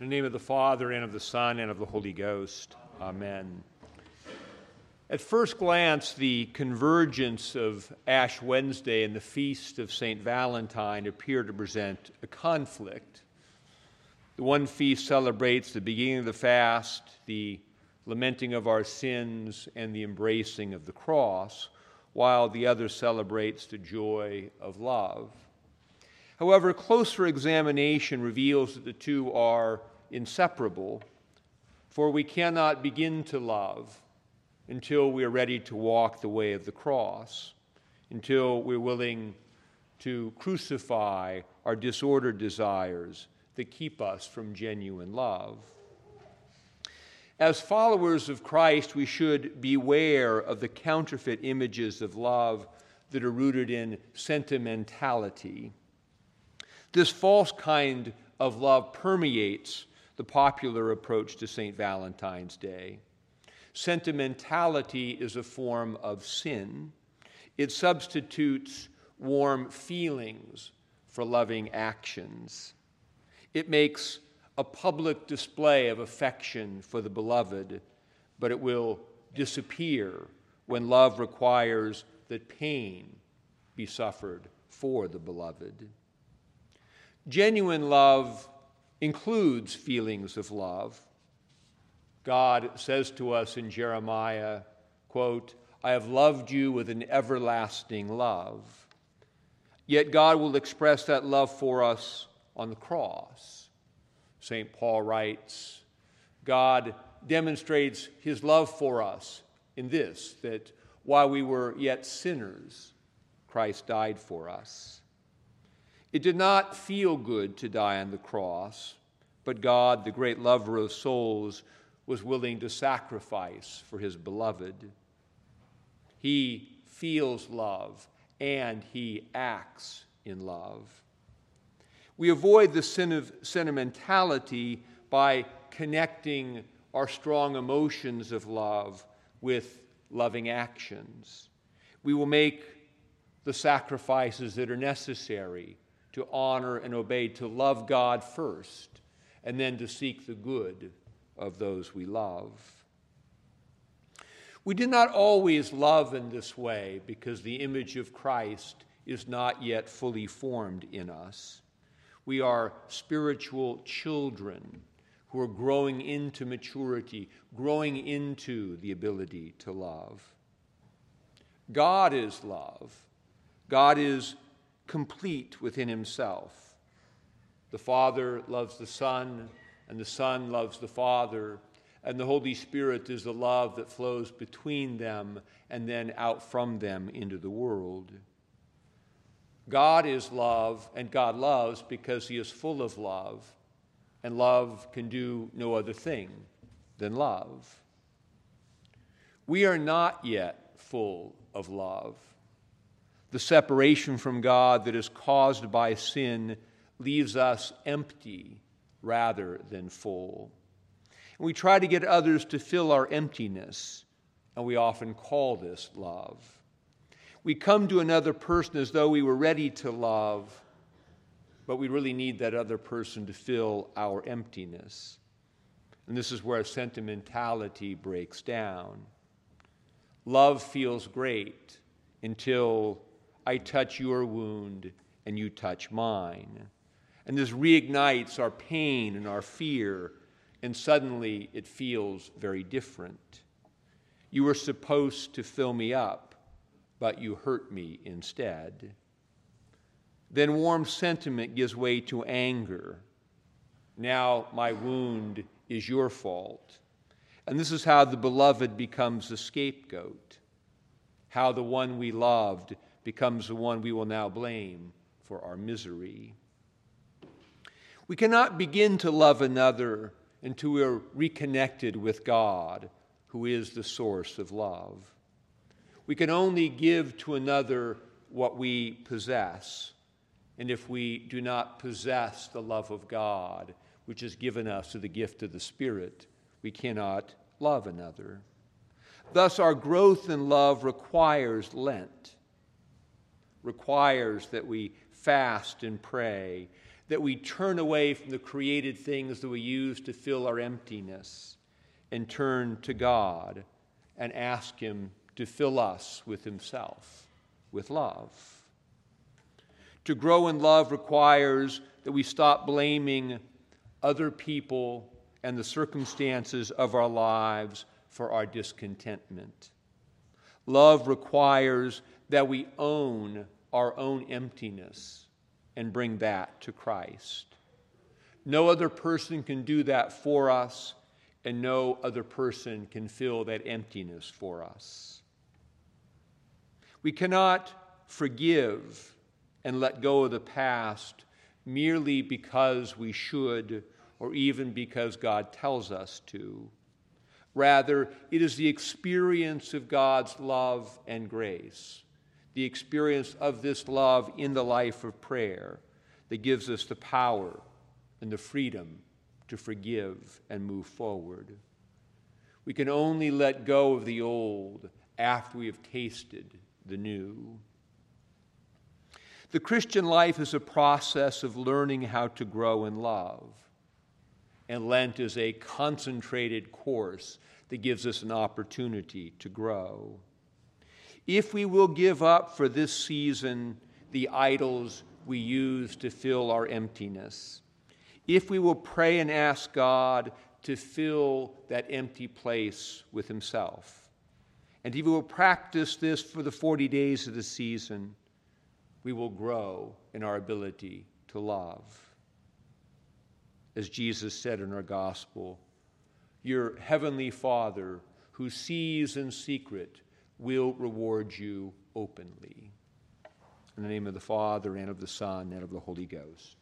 In the name of the Father, and of the Son, and of the Holy Ghost. Amen. At first glance, the convergence of Ash Wednesday and the feast of St. Valentine appear to present a conflict. The one feast celebrates the beginning of the fast, the lamenting of our sins, and the embracing of the cross, while the other celebrates the joy of love. However, closer examination reveals that the two are inseparable, for we cannot begin to love until we are ready to walk the way of the cross, until we're willing to crucify our disordered desires that keep us from genuine love. As followers of Christ, we should beware of the counterfeit images of love that are rooted in sentimentality this false kind of love permeates the popular approach to St. Valentine's Day. Sentimentality is a form of sin. It substitutes warm feelings for loving actions. It makes a public display of affection for the beloved, but it will disappear when love requires that pain be suffered for the beloved. Genuine love includes feelings of love. God says to us in Jeremiah, quote, I have loved you with an everlasting love. Yet God will express that love for us on the cross. St. Paul writes, God demonstrates his love for us in this, that while we were yet sinners, Christ died for us. It did not feel good to die on the cross, but God, the great lover of souls, was willing to sacrifice for his beloved. He feels love and he acts in love. We avoid the sin of sentimentality by connecting our strong emotions of love with loving actions. We will make the sacrifices that are necessary to honor and obey, to love God first, and then to seek the good of those we love. We do not always love in this way because the image of Christ is not yet fully formed in us. We are spiritual children who are growing into maturity, growing into the ability to love. God is love. God is complete within himself. The Father loves the Son, and the Son loves the Father, and the Holy Spirit is the love that flows between them and then out from them into the world. God is love, and God loves because he is full of love, and love can do no other thing than love. We are not yet full of love. The separation from God that is caused by sin leaves us empty rather than full. And we try to get others to fill our emptiness, and we often call this love. We come to another person as though we were ready to love, but we really need that other person to fill our emptiness. And this is where sentimentality breaks down. Love feels great until I touch your wound and you touch mine. And this reignites our pain and our fear, and suddenly it feels very different. You were supposed to fill me up, but you hurt me instead. Then warm sentiment gives way to anger. Now my wound is your fault. And this is how the beloved becomes the scapegoat, how the one we loved becomes the one we will now blame for our misery. We cannot begin to love another until we are reconnected with God, who is the source of love. We can only give to another what we possess. And if we do not possess the love of God, which is given us through the gift of the Spirit, we cannot love another. Thus, our growth in love requires Lent requires that we fast and pray, that we turn away from the created things that we use to fill our emptiness and turn to God and ask Him to fill us with Himself, with love. To grow in love requires that we stop blaming other people and the circumstances of our lives for our discontentment. Love requires that we own our own emptiness and bring that to Christ. No other person can do that for us, and no other person can fill that emptiness for us. We cannot forgive and let go of the past merely because we should or even because God tells us to. Rather, it is the experience of God's love and grace, the experience of this love in the life of prayer, that gives us the power and the freedom to forgive and move forward. We can only let go of the old after we have tasted the new. The Christian life is a process of learning how to grow in love. And Lent is a concentrated course that gives us an opportunity to grow. If we will give up for this season the idols we use to fill our emptiness, if we will pray and ask God to fill that empty place with Himself, and if we will practice this for the 40 days of the season, we will grow in our ability to love. As Jesus said in our gospel, your heavenly Father, who sees in secret, will reward you openly. In the name of the Father, and of the Son, and of the Holy Ghost.